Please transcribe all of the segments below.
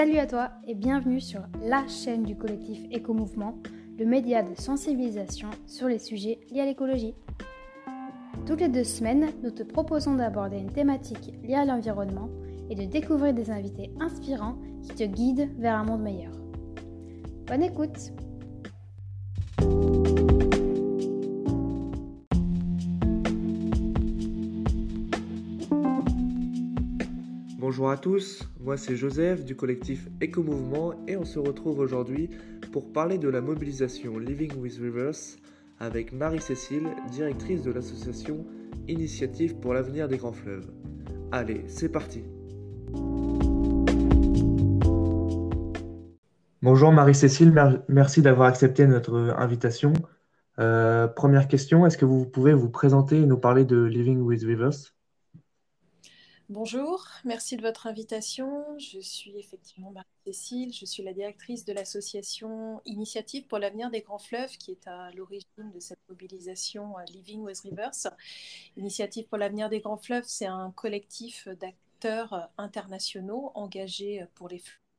Salut à toi et bienvenue sur la chaîne du collectif Éco-Mouvement, le média de sensibilisation sur les sujets liés à l'écologie. Toutes les deux semaines, nous te proposons d'aborder une thématique liée à l'environnement et de découvrir des invités inspirants qui te guident vers un monde meilleur. Bonne écoute Bonjour à tous, moi c'est Joseph du collectif Éco-Mouvement et on se retrouve aujourd'hui pour parler de la mobilisation Living with Rivers avec Marie-Cécile, directrice de l'association Initiative pour l'avenir des grands fleuves. Allez, c'est parti Bonjour Marie-Cécile, merci d'avoir accepté notre invitation. Euh, première question, est-ce que vous pouvez vous présenter et nous parler de Living with Rivers? Bonjour, merci de votre invitation. Je suis effectivement Marie-Cécile, je suis la directrice de l'association Initiative pour l'avenir des grands fleuves qui est à l'origine de cette mobilisation euh, Living with Rivers. Initiative pour l'avenir des grands fleuves, c'est un collectif d'acteurs euh, internationaux engagés euh, pour les fleuves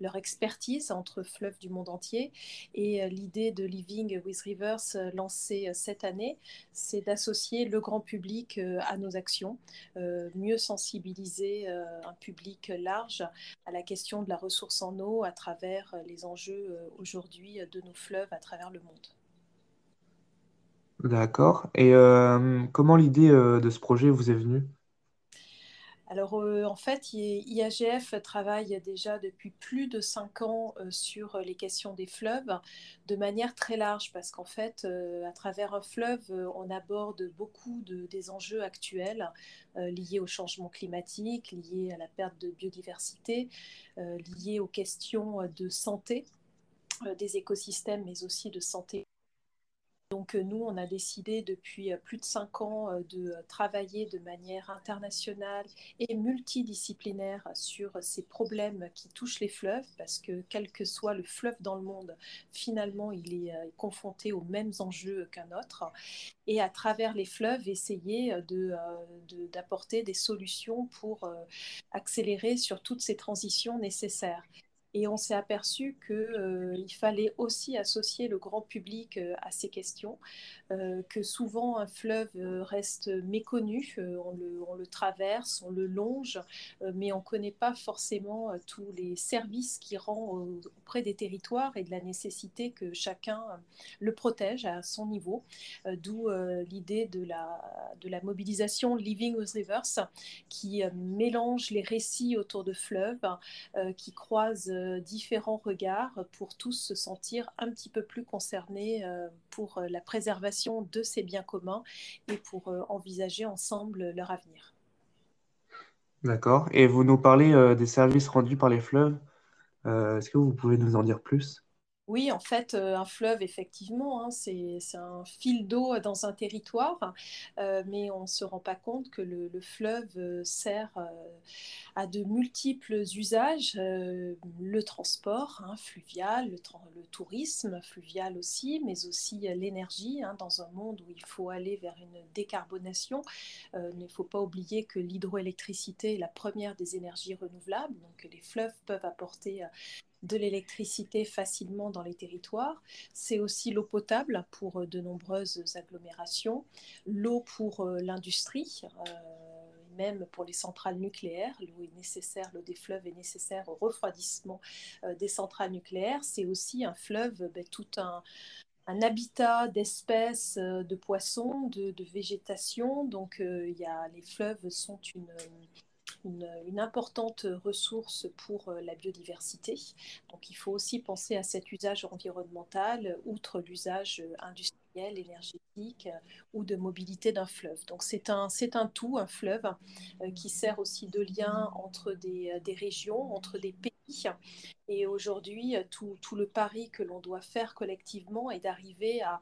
leur expertise entre fleuves du monde entier. Et euh, l'idée de Living with Rivers euh, lancée euh, cette année, c'est d'associer le grand public à nos actions, mieux sensibiliser un public large à la question de la ressource en eau à travers les enjeux aujourd'hui de nos fleuves à travers le monde. D'accord. Et comment l'idée de ce projet vous est venue? Alors euh, en fait, IAGF travaille déjà depuis plus de cinq ans euh, sur les questions des fleuves de manière très large parce qu'en fait, euh, à travers un fleuve, on aborde beaucoup de, des enjeux actuels liés au changement climatique, liés à la perte de biodiversité, liés aux questions de santé des écosystèmes, mais aussi de santé donc euh, nous, on a décidé depuis euh, plus de cinq ans euh, de travailler de manière internationale et multidisciplinaire sur ces problèmes qui touchent les fleuves, parce que quel que soit le fleuve dans le monde, finalement, il est confronté aux mêmes enjeux qu'un autre. Et à travers les fleuves, essayer d'apporter des solutions pour accélérer sur toutes ces transitions nécessaires. Et on s'est aperçu qu'il euh, fallait aussi associer le grand public euh, à ces questions, euh, que souvent un fleuve reste méconnu, on le, traverse, on le longe, mais on ne connaît pas forcément tous les services qui rend auprès des territoires et de la nécessité que chacun le protège à son niveau, d'où l'idée de la, de la mobilisation Living with Rivers, qui mélange les récits autour de fleuves, qui croisent euh, différents regards pour tous se sentir un petit peu plus concernés euh, pour euh, la préservation de ces biens communs et pour envisager ensemble leur avenir. D'accord. Et vous nous parlez des services rendus par les fleuves. Est-ce que vous pouvez nous en dire plus? Oui, en fait, euh, un fleuve, effectivement, hein, c'est un fil d'eau dans un territoire, euh, mais on ne se rend pas compte que le, fleuve euh, sert à de multiples usages, le transport hein, fluvial, le, tourisme fluvial aussi, mais aussi l'énergie, hein, dans un monde où il faut aller vers une décarbonation. il ne faut pas oublier que l'hydroélectricité est la première des énergies renouvelables, donc les fleuves peuvent apporter de l'électricité facilement dans les territoires. C'est aussi l'eau potable pour euh, de nombreuses agglomérations, l'eau pour euh, l'industrie. Euh, même pour les centrales nucléaires, l'eau est nécessaire, l'eau des fleuves est nécessaire au refroidissement des centrales nucléaires. C'est aussi un fleuve, ben, tout un, habitat d'espèces, de poissons, de, végétation. Donc, y a, les fleuves sont une, une, importante ressource pour euh, la biodiversité. Donc il faut aussi penser à cet usage environnemental, outre l'usage euh, industriel, énergétique euh, ou de mobilité d'un fleuve. Donc c'est un, c'est un tout, un fleuve, qui sert aussi de lien entre des, des régions, entre des pays et aujourd'hui, tout, tout, le pari que l'on doit faire collectivement est d'arriver à,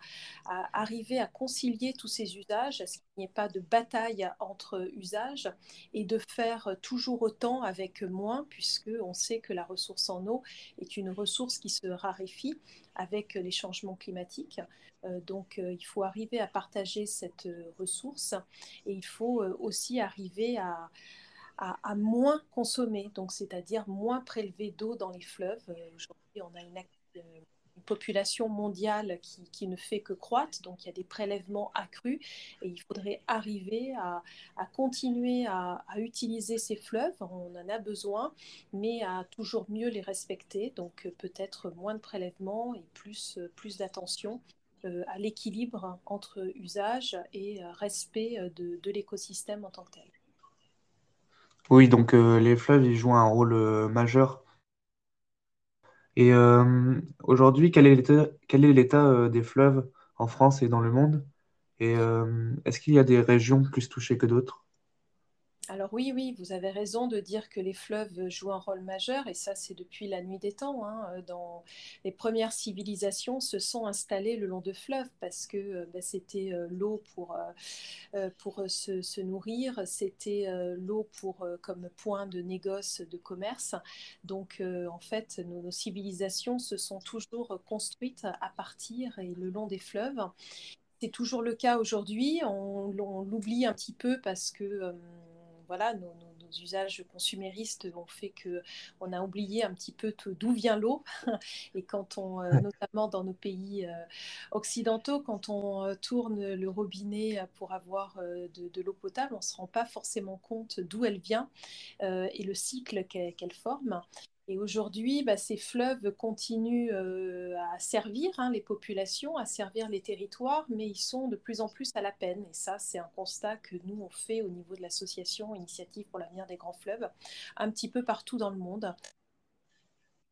concilier tous ces usages, à ce qu'il n'y ait pas de bataille entre usages, et de faire toujours autant avec moins, puisque on sait que la ressource en eau est une ressource qui se raréfie avec les changements climatiques. Euh, donc, euh, il faut arriver à partager cette ressource et il faut euh, aussi arriver à, moins consommer, donc c'est-à-dire moins prélever d'eau dans les fleuves. Aujourd'hui, on a une, population mondiale qui, ne fait que croître, donc il y a des prélèvements accrus et il faudrait arriver à, continuer à, utiliser ces fleuves, on en a besoin, mais à toujours mieux les respecter, donc peut-être moins de prélèvements et plus, plus d'attention euh, à l'équilibre entre usage et euh, respect euh, de, l'écosystème en tant que tel. Oui, donc les fleuves, ils jouent un rôle majeur et euh, aujourd'hui, quel est l'état, euh, des fleuves en France et dans le monde? Et euh, est-ce qu'il y a des régions plus touchées que d'autres? Alors oui, oui, vous avez raison de dire que les fleuves jouent un rôle majeur, et ça c'est depuis la nuit des temps. hein. Euh, Dans les premières civilisations se sont installées le long de fleuves parce que euh, bah, c'était euh, l'eau pour, pour se, nourrir, c'était l'eau pour comme point de négoce, de commerce. Donc en fait, nos, civilisations se sont toujours construites à partir et le long des fleuves. C'est toujours le cas aujourd'hui. On l'oublie un petit peu parce que voilà, nos, usages consuméristes ont fait que on a oublié un petit peu d'où vient l'eau. Et quand on, euh, notamment dans nos pays euh, occidentaux, quand on euh, tourne le robinet pour avoir de, l'eau potable, on ne se rend pas forcément compte d'où elle vient et le cycle qu'elle forme. Et aujourd'hui, bah, ces fleuves continuent euh, à servir hein, les populations, à servir les territoires, mais ils sont de plus en plus à la peine. Et ça, c'est un constat que nous, on fait au niveau de l'association Initiative pour l'avenir des grands fleuves, un petit peu partout dans le monde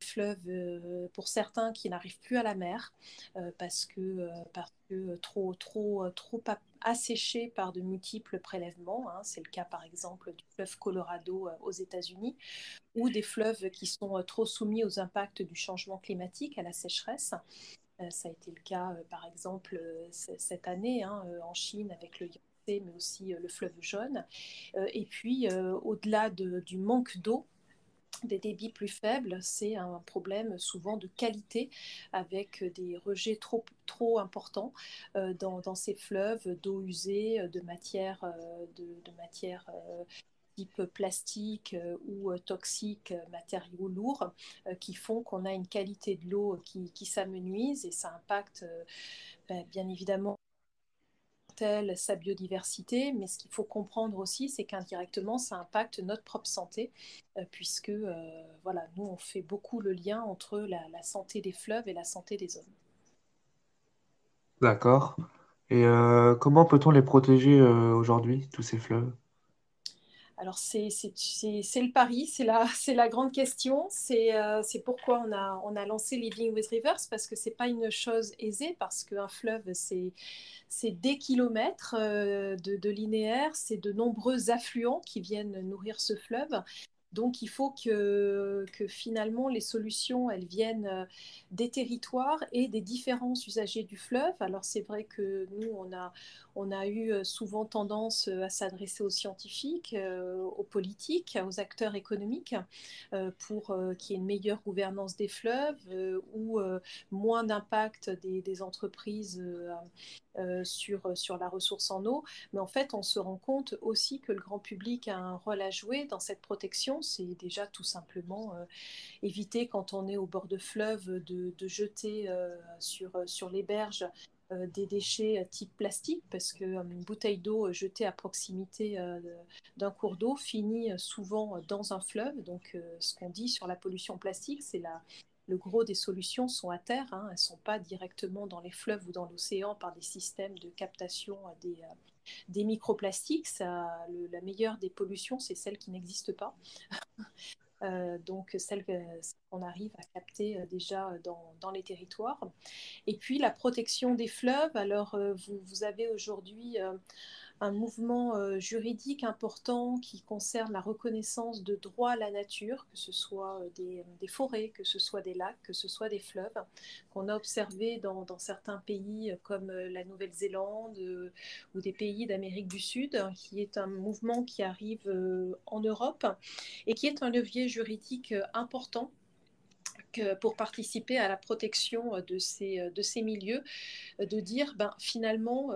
fleuves euh, pour certains qui n'arrivent plus à la mer euh, parce que, parce que trop, trop, trop asséchés par de multiples prélèvements. Hein. C'est le cas par exemple du fleuve Colorado aux États-Unis ou des fleuves qui sont trop soumis aux impacts du changement climatique, à la sécheresse. ça a été le cas par exemple cette année hein, en Chine avec le Yangtze mais aussi le fleuve jaune. et puis, au-delà de, du manque d'eau, des débits plus faibles, c'est un problème souvent de qualité avec des rejets trop, trop importants euh, dans, ces fleuves d'eau usée, de matières euh, de, de matière, euh, type plastique ou toxiques, matériaux lourds, qui font qu'on a une qualité de l'eau qui, qui s'amenuise et ça impacte ben, bien évidemment sa biodiversité, mais ce qu'il faut comprendre aussi, c'est qu'indirectement, ça impacte notre propre santé, euh, puisque euh, voilà, nous, on fait beaucoup le lien entre la, santé des fleuves et la santé des hommes. D'accord. Et euh, comment peut-on les protéger aujourd'hui, tous ces fleuves? Alors, c'est le pari, c'est la, la grande question. C'est pourquoi on a, on a lancé Living with Rivers, parce que ce n'est pas une chose aisée, parce qu'un fleuve, c'est des kilomètres de, de linéaire, c'est de nombreux affluents qui viennent nourrir ce fleuve. Donc il faut que, finalement les solutions elles viennent euh, des territoires et des différents usagers du fleuve. Alors c'est vrai que nous on a, eu euh, souvent tendance euh, à s'adresser aux scientifiques, aux politiques, aux acteurs économiques pour qu'il y ait une meilleure gouvernance des fleuves ou moins d'impact des, entreprises sur, sur la ressource en eau. Mais en fait on se rend compte aussi que le grand public a un rôle à jouer dans cette protection c'est déjà tout simplement euh, éviter quand on est au bord de fleuve de, jeter euh, sur, euh, sur les berges des déchets type plastique parce qu'une bouteille d'eau jetée à proximité d'un cours d'eau finit souvent dans un fleuve. Donc ce qu'on dit sur la pollution plastique, c'est la, le gros des solutions sont à terre, hein. elles ne sont pas directement dans les fleuves ou dans l'océan par des systèmes de captation des, des microplastiques. Ça, la meilleure des pollutions, c'est celle qui n'existe pas. Euh, donc celle qu'on arrive à capter euh, déjà dans, les territoires. Et puis la protection des fleuves. Alors euh, vous, avez aujourd'hui un mouvement euh, juridique important qui concerne la reconnaissance de droits à la nature, que ce soit euh, des, forêts, que ce soit des lacs, que ce soit des fleuves, qu'on a observé dans, certains pays euh, comme la Nouvelle-Zélande ou des pays d'Amérique du Sud, hein, qui est un mouvement qui arrive en Europe et qui est un levier juridique important pour participer à la protection de ces, de ces milieux, de dire ben, finalement,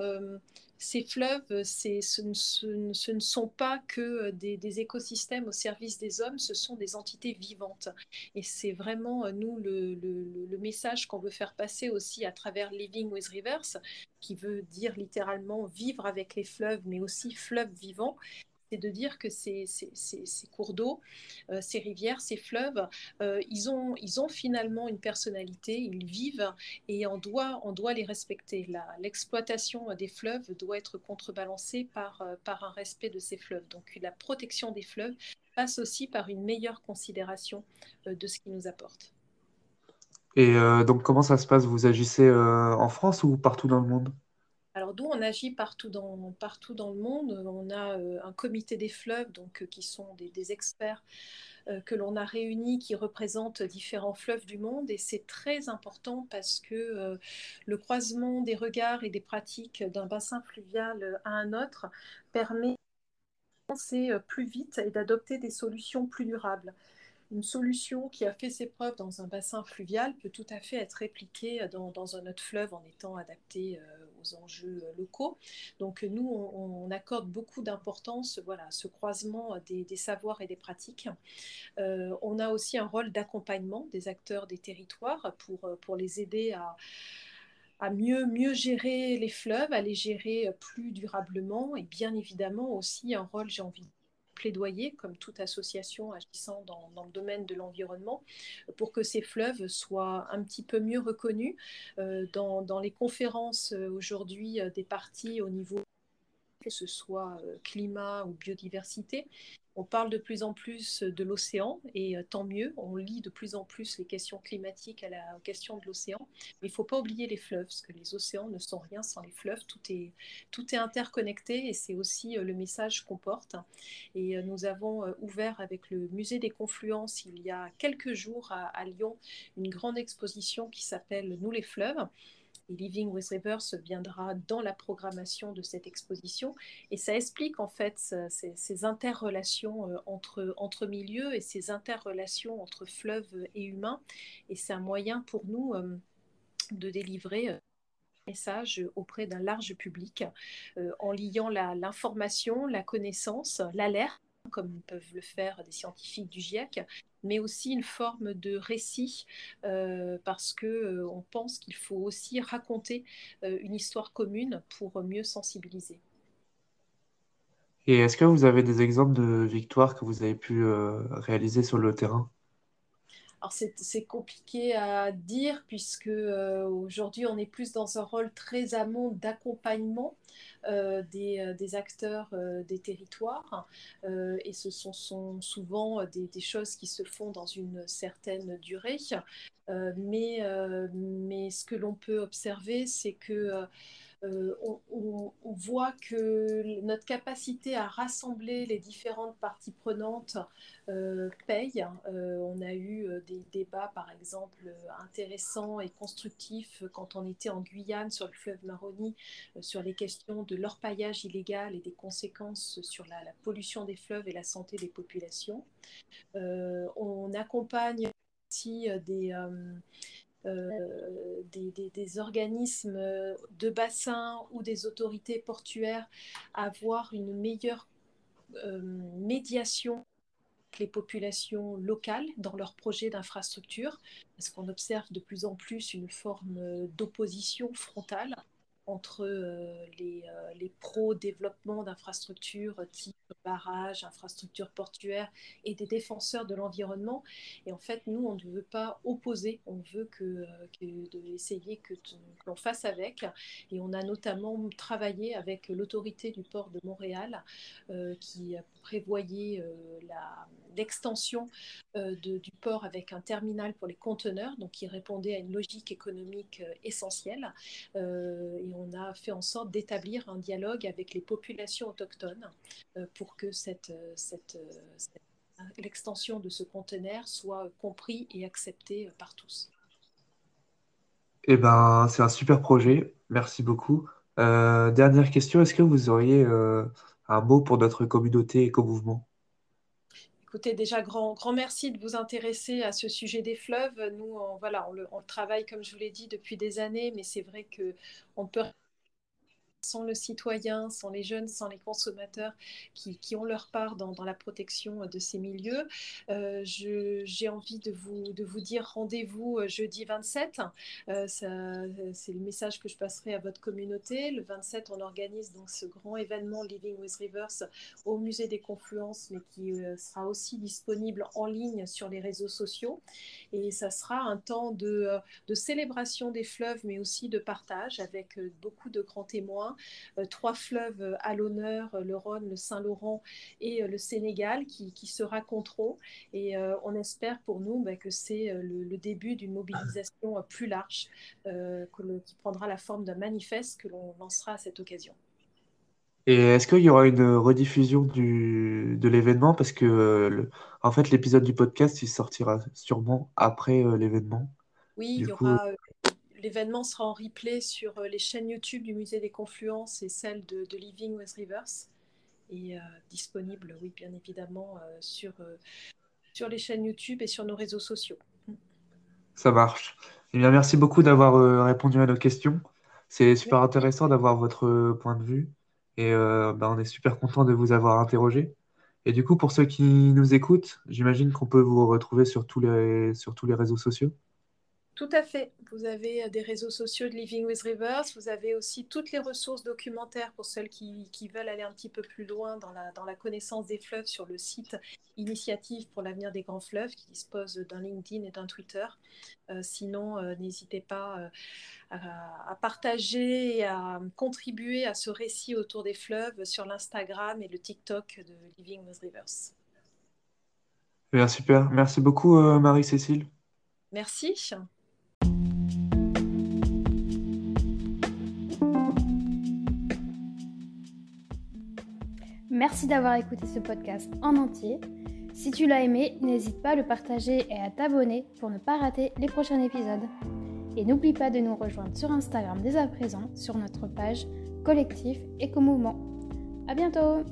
ces fleuves, ce, ne sont pas que des, écosystèmes au service des hommes, ce sont des entités vivantes. Et c'est vraiment, nous, le, le message qu'on veut faire passer aussi à travers Living with Rivers, qui veut dire littéralement vivre avec les fleuves, mais aussi fleuves vivants c'est de dire que ces, cours d'eau, euh, ces rivières, ces fleuves, euh, ils, ont, ils ont finalement une personnalité, ils vivent et on doit, on doit les respecter. L'exploitation des fleuves doit être contrebalancée par, euh, par un respect de ces fleuves. Donc la protection des fleuves passe aussi par une meilleure considération de ce qu'ils nous apportent. Et donc comment ça se passe? Vous agissez en France ou partout dans le monde? Alors d'où on agit partout dans, partout dans le monde. On a euh, un comité des fleuves, donc, euh, qui sont des, experts euh, que l'on a réunis qui représentent différents fleuves du monde. Et c'est très important parce que le croisement des regards et des pratiques d'un bassin fluvial à un autre permet de penser plus vite et d'adopter des solutions plus durables une solution qui a fait ses preuves dans un bassin fluvial peut tout à fait être répliquée dans, un autre fleuve en étant adaptée aux enjeux euh, locaux. Donc nous, on, accorde beaucoup d'importance voilà, à ce croisement des, savoirs et des pratiques. Euh, on a aussi un rôle d'accompagnement des acteurs des territoires pour, pour les aider à à mieux, mieux gérer les fleuves, à les gérer plus durablement et bien évidemment aussi un rôle, j'ai envie de plaidoyer, comme toute association agissant dans, le domaine de l'environnement, pour que ces fleuves soient un petit peu mieux reconnus euh, dans, les conférences euh, aujourd'hui euh, des partis au niveau que ce soit climat ou biodiversité. On parle de plus en plus de l'océan et euh, tant mieux, on lit de plus en plus les questions climatiques à la question de l'océan. Il ne faut pas oublier les fleuves, parce que les océans ne sont rien sans les fleuves. Tout est, tout est interconnecté et c'est aussi euh, le message qu'on porte. Et euh, nous avons ouvert avec le musée des confluences il y a quelques jours à Lyon une grande exposition qui s'appelle Nous les fleuves Living with Rivers viendra dans la programmation de cette exposition. Et ça explique en fait ces, interrelations euh, entre, entre milieux et ces interrelations entre fleuves et humains. Et c'est un moyen pour nous euh, de délivrer un message auprès d'un large public euh, en liant l'information, la, connaissance, l'alerte comme peuvent le faire des scientifiques du GIEC, mais aussi une forme de récit, euh, parce que euh, on pense qu'il faut aussi raconter euh, une histoire commune pour mieux sensibiliser. Et est-ce que vous avez des exemples de victoires que vous avez pu réaliser sur le terrain? Alors c'est compliqué à dire puisque aujourd'hui on est plus dans un rôle très amont d'accompagnement euh, euh, des, acteurs euh, des territoires. et ce sont, souvent des, des, choses qui se font dans une certaine durée. mais, mais ce que l'on peut observer, c'est que euh, on, voit que notre capacité à rassembler les différentes parties prenantes euh, paye. Euh, on a eu des débats, par exemple, intéressants et constructifs quand on était en Guyane sur le fleuve Maroni, sur les questions de l'orpaillage illégal et des conséquences sur la, pollution des fleuves et la santé des populations. on accompagne aussi des euh, des, organismes de bassin ou des autorités portuaires avoir une meilleure euh, médiation avec les populations locales dans leurs projets d'infrastructure, parce qu'on observe de plus en plus une forme d'opposition frontale entre euh, les, euh, les pro-développement d'infrastructures type barrages, infrastructures portuaires et des défenseurs de l'environnement. Et en fait, nous, on ne veut pas opposer, on veut que, euh, de essayer que, l'on fasse avec. Et on a notamment travaillé avec l'autorité du port de Montréal qui prévoyait l'extension du port avec un terminal pour les conteneurs, donc qui répondait à une logique économique essentielle. On a fait en sorte d'établir un dialogue avec les populations autochtones euh, pour que cette, euh, euh, l'extension de ce conteneur soit compris et accepté par tous. Eh ben, c'est un super projet. Merci beaucoup. dernière question, est-ce que vous auriez un mot pour notre communauté éco-mouvement? Écoutez, déjà, grand, grand merci de vous intéresser à ce sujet des fleuves. Nous, on, voilà, on le, travaille, comme je vous l'ai dit, depuis des années, mais c'est vrai qu'on peut sans le citoyen, sans les jeunes, sans les consommateurs qui, ont leur part dans, la protection de ces milieux. Euh, j'ai envie de vous, dire rendez-vous euh, jeudi 27. Euh, c'est le message que je passerai à votre communauté. Le 27, on organise donc ce grand événement Living with Rivers au musée des Confluences, mais qui sera aussi disponible en ligne sur les réseaux sociaux. Et ça sera un temps de célébration des fleuves, mais aussi de partage avec beaucoup de grands témoins euh, trois fleuves euh, à l'honneur, euh, le Rhône, le Saint-Laurent et le Sénégal, qui, se raconteront. Et on espère pour nous bah, que c'est le, début d'une mobilisation plus large qui prendra la forme d'un manifeste que l'on lancera à cette occasion. Et est-ce qu'il y aura une rediffusion du, de l'événement? Parce que, en fait, l'épisode du podcast, il sortira sûrement après l'événement. Oui, il y aura L'événement sera en replay sur euh, les chaînes YouTube du Musée des Confluences et celle de, Living with Rivers. Et euh, disponible, oui, bien évidemment, euh, sur, sur les chaînes YouTube et sur nos réseaux sociaux. Ça marche. Eh bien, merci beaucoup d'avoir répondu à nos questions. C'est super intéressant d'avoir votre point de vue. Et bah, on est super content de vous avoir interrogé. Et du coup, pour ceux qui nous écoutent, j'imagine qu'on peut vous retrouver sur tous les, sur tous les réseaux sociaux. Tout à fait. Vous avez euh, des réseaux sociaux de Living with Rivers. Vous avez aussi toutes les ressources documentaires pour ceux qui, veulent aller un petit peu plus loin dans la, dans la connaissance des fleuves sur le site Initiative pour l'avenir des grands fleuves qui dispose d'un LinkedIn et d'un Twitter. Euh, sinon, euh, n'hésitez pas à, à, partager et à contribuer à ce récit autour des fleuves sur l'Instagram et le TikTok de Living with Rivers. Bien, super. Merci beaucoup, Marie-Cécile. Merci. Merci d'avoir écouté ce podcast en entier. Si tu l'as aimé, n'hésite pas à le partager et à t'abonner pour ne pas rater les prochains épisodes. Et n'oublie pas de nous rejoindre sur Instagram dès à présent sur notre page Collectif Éco-Mouvement. À bientôt!